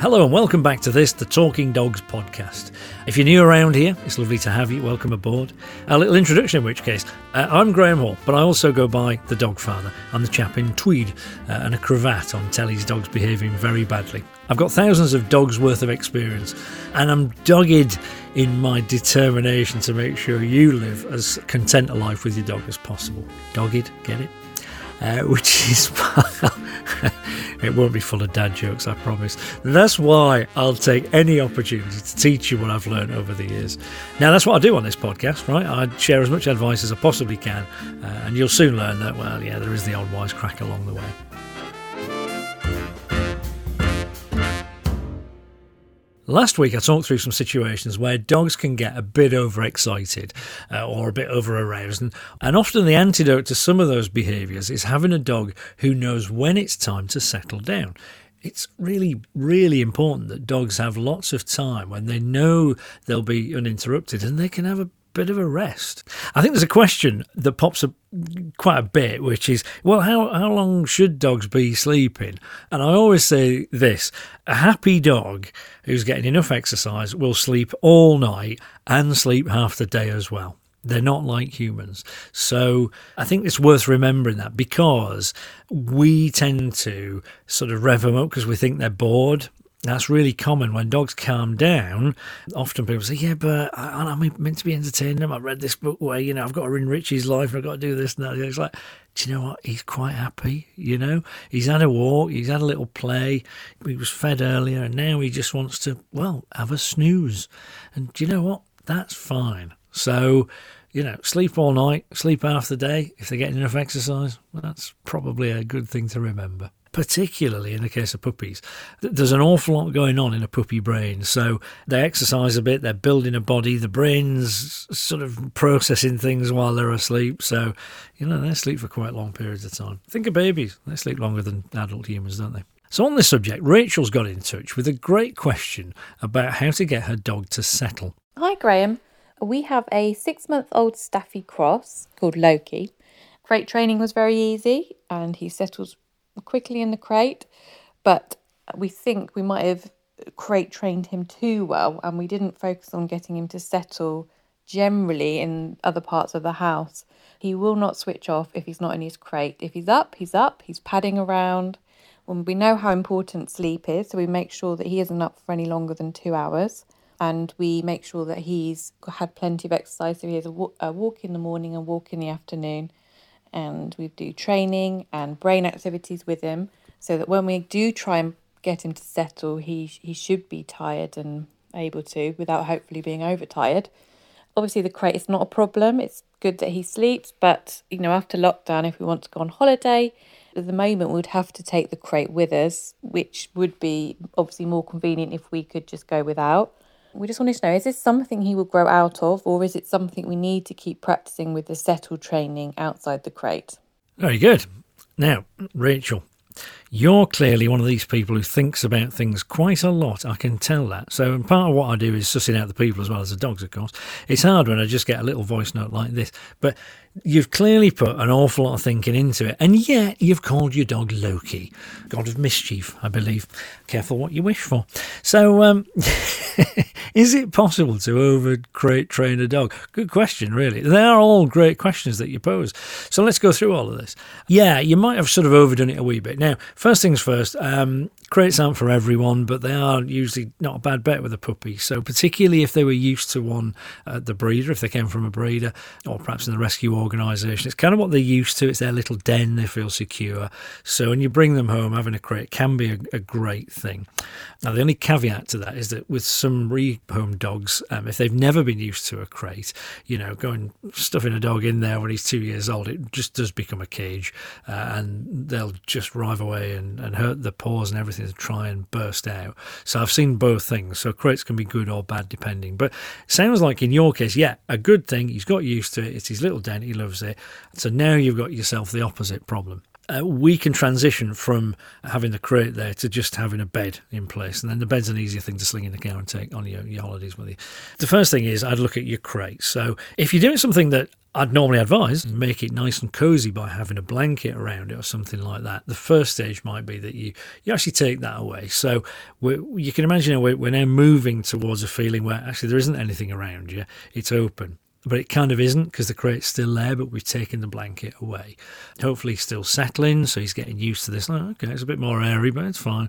Hello and welcome back to this, the Talking Dogs podcast. If you're new around here, it's lovely to have you. Welcome aboard. A little introduction, in which case, uh, I'm Graham Hall, but I also go by the Dog Father. I'm the chap in tweed uh, and a cravat on telly's dogs behaving very badly. I've got thousands of dogs worth of experience, and I'm dogged in my determination to make sure you live as content a life with your dog as possible. Dogged, get it? Uh, which is it won't be full of dad jokes, I promise. That's why I'll take any opportunity to teach you what I've learned over the years. Now, that's what I do on this podcast, right? I share as much advice as I possibly can, uh, and you'll soon learn that, well, yeah, there is the odd wisecrack along the way. Last week, I talked through some situations where dogs can get a bit overexcited uh, or a bit over aroused. And, and often, the antidote to some of those behaviours is having a dog who knows when it's time to settle down. It's really, really important that dogs have lots of time when they know they'll be uninterrupted and they can have a bit of a rest. I think there's a question that pops up quite a bit, which is, well, how, how long should dogs be sleeping? And I always say this a happy dog who's getting enough exercise will sleep all night and sleep half the day as well. They're not like humans. So I think it's worth remembering that because we tend to sort of rev them up because we think they're bored that's really common when dogs calm down. Often people say, "Yeah, but I, am meant to be entertaining them. I read this book where you know I've got to enrich his life. I've got to do this and that." It's like, do you know what? He's quite happy. You know, he's had a walk, he's had a little play. He was fed earlier, and now he just wants to well have a snooze. And do you know what? That's fine. So you know, sleep all night, sleep half the day. If they're getting enough exercise, well, that's probably a good thing to remember particularly in the case of puppies. There's an awful lot going on in a puppy brain. So they exercise a bit, they're building a body, the brain's sort of processing things while they're asleep. So, you know, they sleep for quite long periods of time. Think of babies, they sleep longer than adult humans, don't they? So, on this subject, Rachel's got in touch with a great question about how to get her dog to settle. Hi, Graham. We have a six month old Staffy Cross called Loki. Crate training was very easy and he settles quickly in the crate, but we think we might have crate trained him too well and we didn't focus on getting him to settle generally in other parts of the house. He will not switch off if he's not in his crate. If he's up, he's up, he's padding around. When we know how important sleep is, so we make sure that he isn't up for any longer than two hours. And we make sure that he's had plenty of exercise. So he has a walk in the morning and walk in the afternoon and we do training and brain activities with him so that when we do try and get him to settle, he he should be tired and able to without hopefully being overtired. Obviously, the crate is not a problem. It's good that he sleeps, but you know, after lockdown, if we want to go on holiday, at the moment, we'd have to take the crate with us, which would be obviously more convenient if we could just go without. We just wanted to know is this something he will grow out of, or is it something we need to keep practicing with the settle training outside the crate? Very good. Now, Rachel, you're clearly one of these people who thinks about things quite a lot. I can tell that. So, part of what I do is sussing out the people as well as the dogs, of course. It's hard when I just get a little voice note like this. But You've clearly put an awful lot of thinking into it, and yet you've called your dog Loki, god of mischief, I believe. Careful what you wish for. So, um, is it possible to over train a dog? Good question, really. They are all great questions that you pose. So let's go through all of this. Yeah, you might have sort of overdone it a wee bit. Now, first things first, um, crates aren't for everyone, but they are usually not a bad bet with a puppy. So, particularly if they were used to one at the breeder, if they came from a breeder, or perhaps in the rescue organisation. It's kind of what they're used to. It's their little den. They feel secure. So when you bring them home, having a crate can be a, a great thing. Now, the only caveat to that is that with some rehome dogs, um, if they've never been used to a crate, you know, going stuffing a dog in there when he's two years old, it just does become a cage, uh, and they'll just drive away and, and hurt the paws and everything to try and burst out. So I've seen both things. So crates can be good or bad depending. But sounds like in your case, yeah, a good thing. He's got used to it. It's his little den. He loves it. So now you've got yourself the opposite problem. Uh, we can transition from having the crate there to just having a bed in place. And then the bed's an easier thing to sling in the car and take on your, your holidays with you. The first thing is I'd look at your crate. So if you're doing something that I'd normally advise make it nice and cozy by having a blanket around it or something like that. The first stage might be that you, you actually take that away. So you can imagine we're, we're now moving towards a feeling where actually there isn't anything around you, it's open but it kind of isn't because the crate's still there, but we've taken the blanket away. Hopefully, he's still settling, so he's getting used to this. Oh, okay, it's a bit more airy, but it's fine.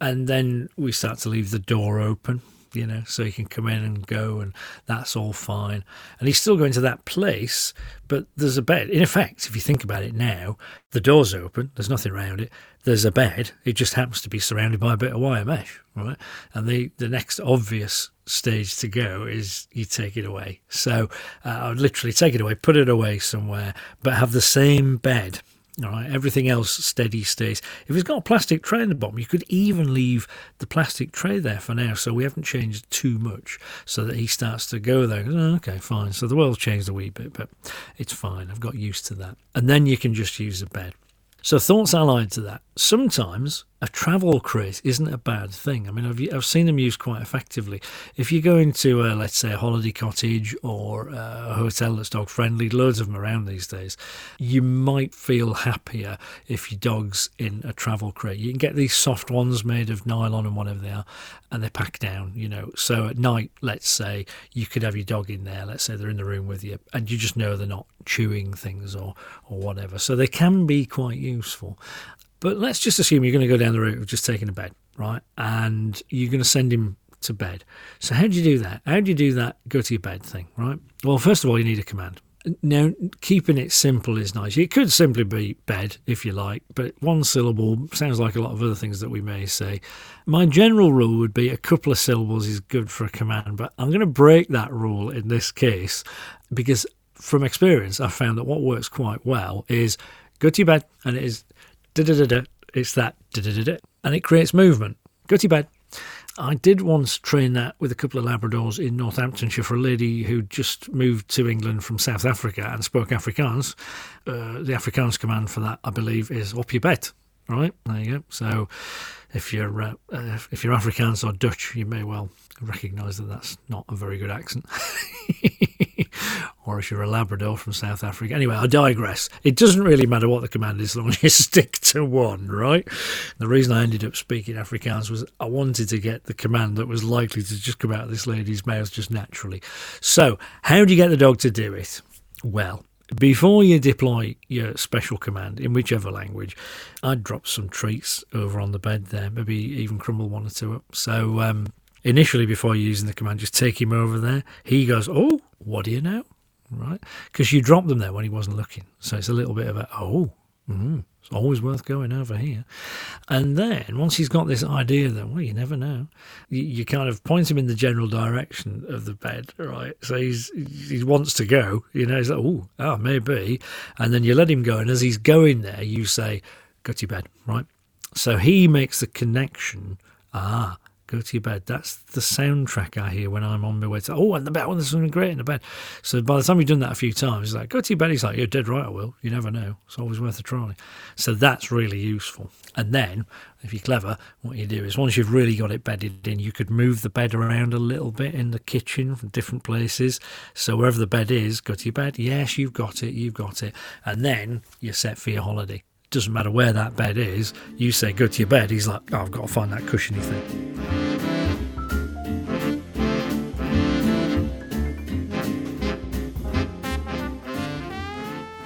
And then we start to leave the door open, you know, so he can come in and go, and that's all fine. And he's still going to that place, but there's a bed. In effect, if you think about it now, the door's open, there's nothing around it, there's a bed, it just happens to be surrounded by a bit of wire mesh, right? And the, the next obvious stage to go is you take it away. So uh, I would literally take it away, put it away somewhere, but have the same bed. All right, everything else steady stays. If it's got a plastic tray in the bottom, you could even leave the plastic tray there for now, so we haven't changed too much, so that he starts to go there. Oh, okay, fine. So the world's changed a wee bit, but it's fine. I've got used to that. And then you can just use the bed. So thoughts allied to that. Sometimes a travel crate isn't a bad thing. I mean, I've, I've seen them used quite effectively. If you go into, a, let's say, a holiday cottage or uh, a hotel that's dog friendly, loads of them around these days, you might feel happier if your dog's in a travel crate. You can get these soft ones made of nylon and whatever they are, and they pack down, you know. So at night, let's say, you could have your dog in there, let's say they're in the room with you, and you just know they're not chewing things or, or whatever. So they can be quite useful. But let's just assume you're going to go down the route of just taking a bed, right? And you're going to send him to bed. So how do you do that? How do you do that go to your bed thing, right? Well, first of all, you need a command. Now, keeping it simple is nice. It could simply be bed, if you like, but one syllable sounds like a lot of other things that we may say. My general rule would be a couple of syllables is good for a command, but I'm going to break that rule in this case because from experience, I've found that what works quite well is go to your bed and it is da da da da. It's that da da da da, and it creates movement. Go to bed. I did once train that with a couple of Labradors in Northamptonshire for a lady who just moved to England from South Africa and spoke Afrikaans. Uh, the Afrikaans command for that, I believe, is op je bed. Right there you go. So, if you're uh, if you're Afrikaans or Dutch, you may well recognise that that's not a very good accent. or if you're a Labrador from South Africa. Anyway, I digress. It doesn't really matter what the command is as long as you stick to one, right? The reason I ended up speaking Afrikaans was I wanted to get the command that was likely to just come out of this lady's mouth just naturally. So, how do you get the dog to do it? Well, before you deploy your special command in whichever language, I'd drop some treats over on the bed there, maybe even crumble one or two up. So um, initially, before you using the command, just take him over there. He goes, "Oh, what do you know?" Right? Because you dropped them there when he wasn't looking. So it's a little bit of a, oh, mm, it's always worth going over here. And then once he's got this idea that, well, you never know, you, you, kind of point him in the general direction of the bed, right? So he's he wants to go, you know, he's like, oh, oh, maybe. And then you let him go. And as he's going there, you say, go to your bed, right? So he makes the connection. Ah, go to your bed. That's the soundtrack I hear when I'm on my way to, oh, and the bed, oh, there's something great in the bed. So by the time you've done that a few times, it's like, go to your bed. He's like, you're dead right, I will. You never know. It's always worth a try. So that's really useful. And then, if you're clever, what you do is once you've really got it bedded in, you could move the bed around a little bit in the kitchen from different places. So wherever the bed is, go to your bed. Yes, you've got it, you've got it. And then you're set for your holiday doesn't matter where that bed is. You say, go to your bed. He's like, oh, I've got to find that cushiony thing.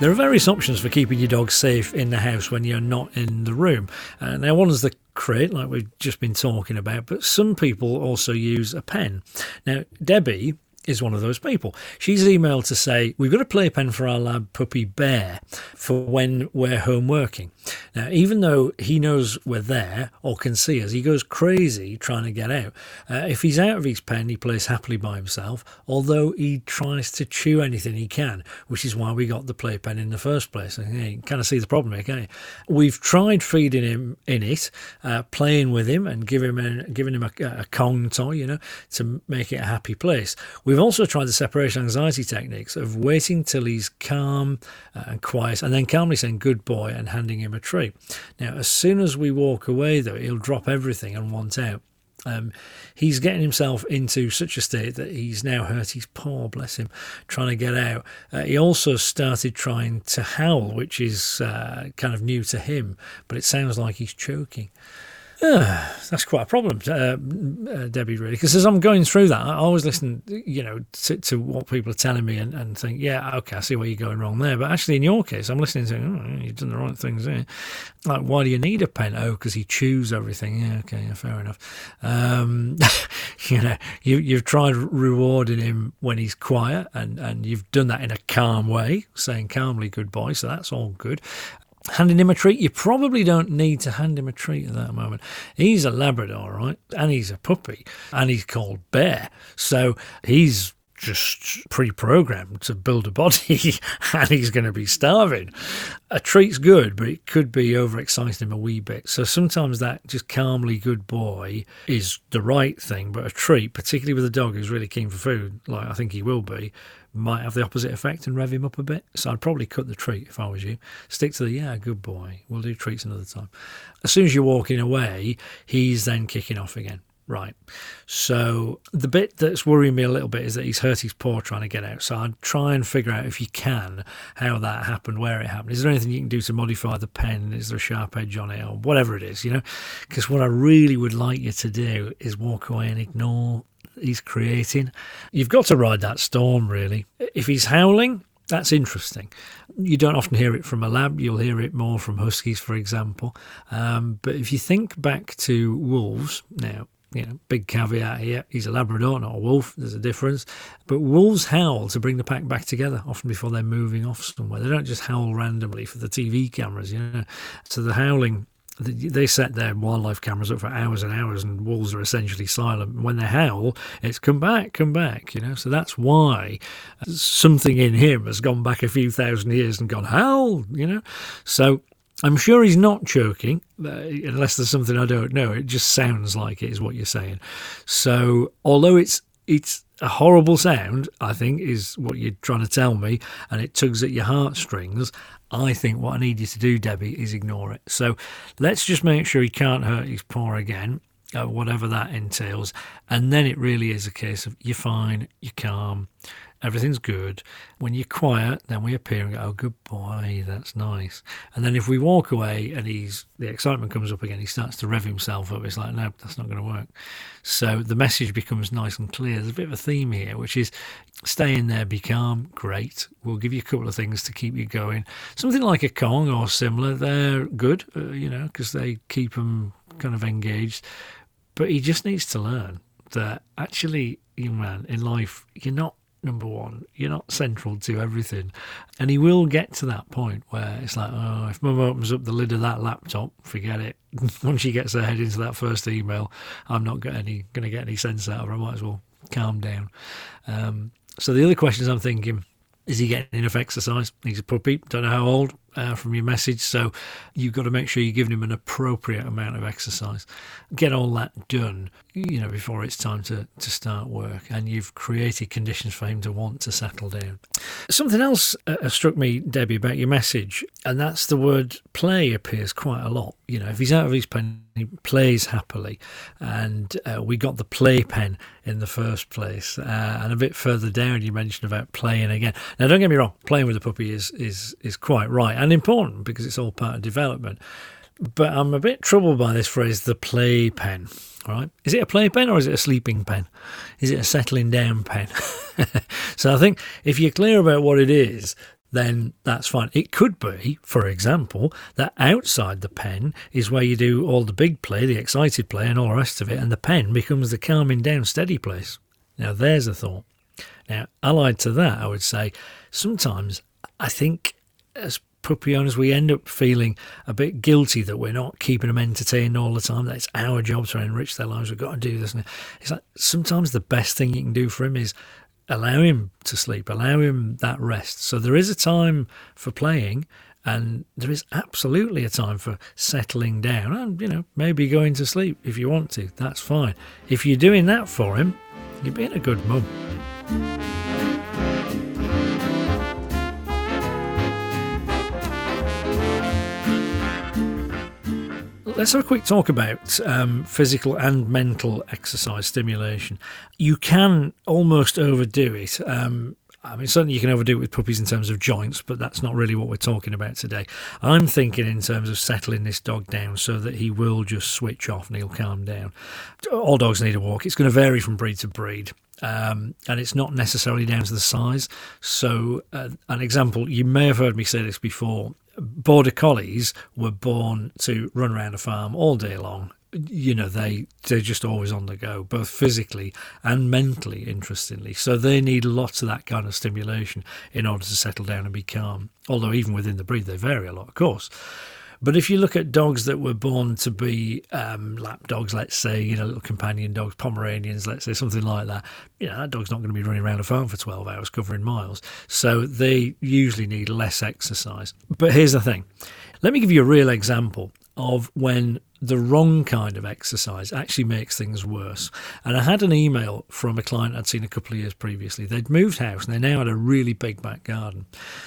There are various options for keeping your dog safe in the house when you're not in the room. Uh, now, one is the crate, like we've just been talking about, but some people also use a pen. Now, Debbie is one of those people. She's emailed to say, We've got a playpen for our lab puppy Bear for when we're home working. Now, even though he knows we're there or can see us, he goes crazy trying to get out. Uh, if he's out of his pen, he plays happily by himself, although he tries to chew anything he can, which is why we got the playpen in the first place. And you kind of see the problem here, can you? We've tried feeding him in it, uh, playing with him, and giving him a, giving him a, a Kong toy, you know, to make it a happy place. We We've also tried the separation anxiety techniques of waiting till he's calm uh, and quiet and then calmly saying good boy and handing him a treat. Now, as soon as we walk away, though, he'll drop everything and want out. Um, he's getting himself into such a state that he's now hurt his paw, bless him, trying to get out. Uh, he also started trying to howl, which is uh, kind of new to him, but it sounds like he's choking. Uh, that's quite a problem, uh, uh, Debbie, really. Because as I'm going through that, I always listen, you know, to, to what people are telling me and, and, think, yeah, okay, I see where you're going wrong there. But actually, in your case, I'm listening to, oh, you've done the right things there. Like, why do you need a pen? Oh, because he chews everything. Yeah, okay, yeah, fair enough. Um, you know, you, you've tried rewarding him when he's quiet, and, and you've done that in a calm way, saying calmly goodbye. So that's all good handing him a treat. You probably don't need to hand him a treat at that moment. He's a Labrador, right? And he's a puppy, and he's called Bear. So he's just pre-programmed to build a body and he's going to be starving a treat's good but it could be overexciting him a wee bit so sometimes that just calmly good boy is the right thing but a treat particularly with a dog who's really keen for food like i think he will be might have the opposite effect and rev him up a bit. So I'd probably cut the treat if I was you. Stick to the, yeah, good boy. We'll do treats another time. As soon as you're walking away, he's then kicking off again. Right. So the bit that's worrying me a little bit is that he's hurt his paw trying to get out. So I'd try and figure out if you can how that happened, where it happened. Is there anything you can do to modify the pen? Is there a sharp edge on it or whatever it is, you know? Because what I really would like you to do is walk away and ignore he's creating. You've got to ride that storm, really. If he's howling, that's interesting. You don't often hear it from a lab, you'll hear it more from huskies, for example. Um, but if you think back to wolves, now, you know, big caveat here, he's a Labrador, not a wolf, there's a difference. But wolves howl to bring the pack back together, often before they're moving off somewhere. They don't just howl randomly for the TV cameras, you know. So the howling they set their wildlife cameras up for hours and hours, and wolves are essentially silent. When they howl, it's come back, come back, you know. So that's why uh, something in him has gone back a few thousand years and gone howl, you know. So I'm sure he's not choking, uh, unless there's something I don't know. It just sounds like it is what you're saying. So although it's it's a horrible sound, I think, is what you're trying to tell me, and it tugs at your heartstrings. I think what I need you to do, Debbie, is ignore it. So let's just make sure he can't hurt his paw again, uh, whatever that entails. And then it really is a case of you're fine, you're calm, everything's good. When you're quiet, then we appear and go, oh, good boy, that's nice. And then if we walk away and he's the excitement comes up again, he starts to rev himself up. It's like, no, that's not going to work. So the message becomes nice and clear. There's a bit of a theme here, which is stay in there, be calm, great. We'll give you a couple of things to keep you going. Something like a Kong or similar, they're good, uh, you know, because they keep them kind of engaged. But he just needs to learn that actually, man, in life, you're not number one. You're not central to everything. And he will get to that point where it's like, oh, if mum opens up the lid of that laptop, forget it. Once she gets her head into that first email, I'm not going to get any sense out of her. I might as well calm down. Um, so the other questions I'm thinking, is he getting enough exercise? He's a puppy, don't know how old uh, from your message. So you've got to make sure you're giving him an appropriate amount of exercise. Get all that done, you know, before it's time to, to start work. And you've created conditions for him to want to settle down. Something else uh, struck me, Debbie, about your message, and that's the word play appears quite a lot. You know, if he's out of his pen, he plays happily. And uh, we got the play pen in the first place. Uh, and a bit further down, you mentioned about playing again. Now, don't get me wrong, playing with a puppy is, is, is quite right and important because it's all part of development. But I'm a bit troubled by this phrase, the play pen. Right? Is it a play pen or is it a sleeping pen? Is it a settling down pen? so I think if you're clear about what it is, then that's fine. It could be, for example, that outside the pen is where you do all the big play, the excited play, and all the rest of it, and the pen becomes the calming down, steady place. Now, there's a thought. Now, allied to that, I would say sometimes I think as puppy owners, we end up feeling a bit guilty that we're not keeping them entertained all the time. That it's our job to enrich their lives. We've got to do this. And it's like sometimes the best thing you can do for him is allow him to sleep, allow him that rest. So there is a time for playing, and there is absolutely a time for settling down and, you know, maybe going to sleep if you want to. That's fine. If you're doing that for him, you're being a good mum. Let's have a quick talk about um, physical and mental exercise stimulation. You can almost overdo it. Um, I mean, certainly you can overdo it with puppies in terms of joints, but that's not really what we're talking about today. I'm thinking in terms of settling this dog down so that he will just switch off and he'll calm down. All dogs need a walk. It's going to vary from breed to breed. Um, and it's not necessarily down to the size. So, uh, an example, you may have heard me say this before. Border collies were born to run around a farm all day long. You know they they're just always on the go both physically and mentally interestingly. So they need lots of that kind of stimulation in order to settle down and be calm. Although even within the breed they vary a lot of course but if you look at dogs that were born to be um, lap dogs, let's say, you know, little companion dogs, Pomeranians, let's say, something like that, you know, that dog's not going to be running around a farm for 12 hours covering miles. So they usually need less exercise. But here's the thing let me give you a real example of when the wrong kind of exercise actually makes things worse. And I had an email from a client I'd seen a couple of years previously. They'd moved house and they now had a really big back garden.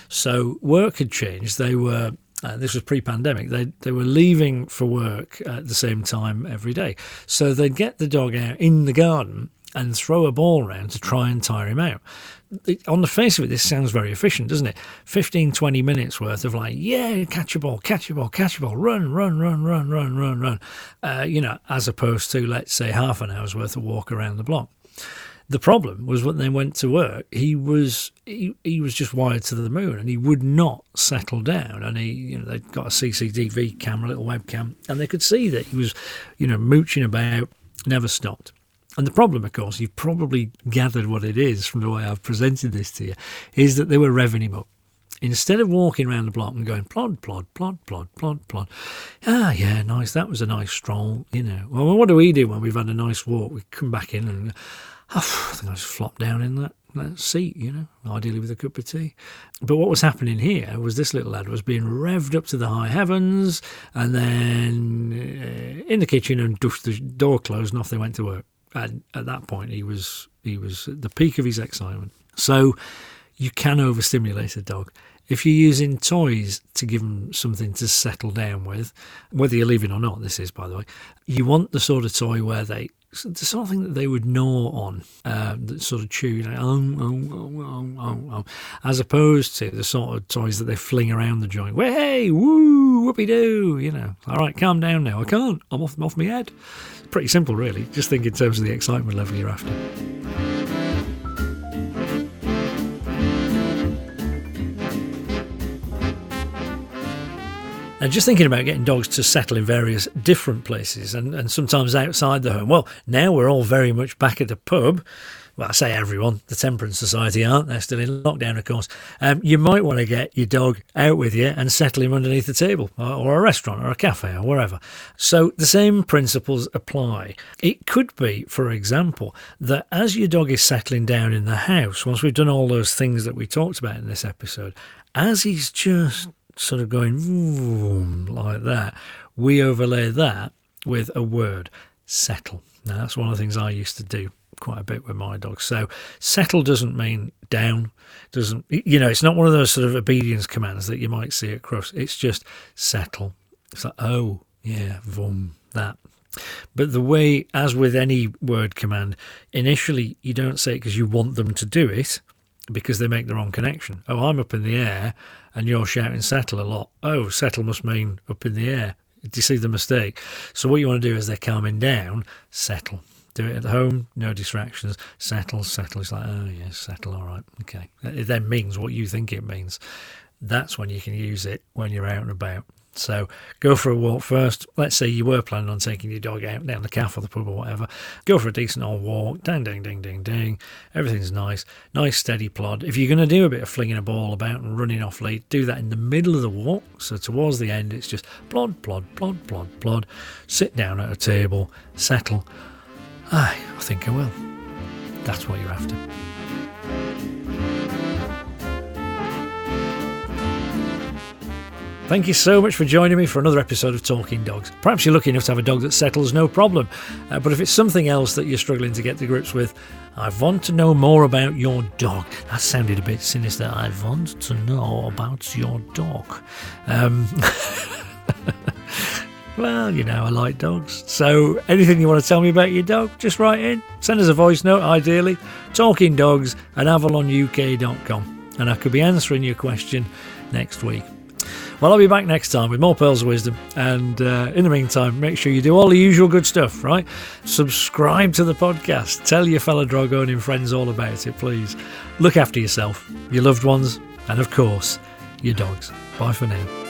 So work had changed. They were uh, this was pre-pandemic. They they were leaving for work at the same time every day, so they'd get the dog out in the garden and throw a ball around to try and tire him out. On the face of it, this sounds very efficient, doesn't it? 15, 20 minutes worth of like, yeah, catch a ball, catch a ball, catch a ball, run, run, run, run, run, run, run. Uh, you know, as opposed to, let's say, half an hour's worth of walk around the block. The problem was when they went to work, he was he, he was just wired to the moon, and he would not settle down. And he, you know, they'd got a CCTV camera, a little webcam, and they could see that he was, you know, mooching about, never stopped. And the problem, of course, you've probably gathered what it is from the way I've presented this to you, is that they were revving him up. Instead of walking around the block and going plod, plod, plod, plod, plod, plod, ah, yeah, nice, that was a nice stroll, you know. Well, what do we do when we've had a nice walk? We come back in and I think I just flop down in that, that seat, you know, ideally with a cup of tea. But what was happening here was this little lad was being revved up to the high heavens and then uh, in the kitchen and dushed the door closed and off they went to work and at that point he was he was at the peak of his excitement. So you can overstimulate a dog. If you're using toys to give them something to settle down with, whether you're leaving or not, this is by the way, you want the sort of toy where they the sort of thing that they would gnaw on, uh, that sort of chew, like, oh, oh, oh, oh, oh, oh, as opposed to the sort of toys that they fling around the joint. Well, hey, woo, whoopee doo, you know. All right, calm down now. I can't. I'm off, I'm off my head. It's pretty simple, really. Just think in terms of the excitement level you're after. And just thinking about getting dogs to settle in various different places and, and sometimes outside the home. Well, now we're all very much back at the pub. Well, I say everyone, the Temperance Society aren't. They're still in lockdown, of course. Um, you might want to get your dog out with you and settle him underneath the table or, or a restaurant or a cafe or wherever. So the same principles apply. It could be, for example, that as your dog is settling down in the house, once we've done all those things that we talked about in this episode, as he's just sort of going like that, we overlay that with a word, settle. Now, that's one of the things I used to do quite a bit with my dogs. So, settle doesn't mean down, doesn't, you know, it's not one of those sort of obedience commands that you might see across. It's just settle. It's like, oh, yeah, vom, that. But the way, as with any word command, initially you don't say it because you want them to do it because they make the wrong connection. Oh, I'm up in the air and you're shouting settle a lot. Oh, settle must mean up in the air. Do you see the mistake? So what you want to do is they're calming down, settle. Do it at home, no distractions. Settle, settle. It's like, oh yes, settle. All right, okay. It then means what you think it means. That's when you can use it when you're out and about. So go for a walk first. Let's say you were planning on taking your dog out down the calf or the pub or whatever. Go for a decent old walk. Ding, ding, ding, ding, ding. Everything's nice. Nice steady plod. If you're going to do a bit of flinging a ball about and running off lead, do that in the middle of the walk. So towards the end, it's just plod, plod, plod, plod, plod. Sit down at a table, settle. Aye, I think I will. That's what you're after. Thank you so much for joining me for another episode of Talking Dogs. Perhaps you're lucky enough to have a dog that settles, no problem. Uh, but if it's something else that you're struggling to get to grips with, I want to know more about your dog. That sounded a bit sinister. I want to know about your dog. Um, Well, you know, I like dogs. So anything you want to tell me about your dog, just write in. Send us a voice note, ideally. Talking Dogs at avalonuk.com. And I could be answering your question next week. Well, I'll be back next time with more pearls of wisdom. And uh, in the meantime, make sure you do all the usual good stuff, right? Subscribe to the podcast. Tell your fellow owning friends all about it, please. Look after yourself, your loved ones, and of course, your dogs. Bye for now.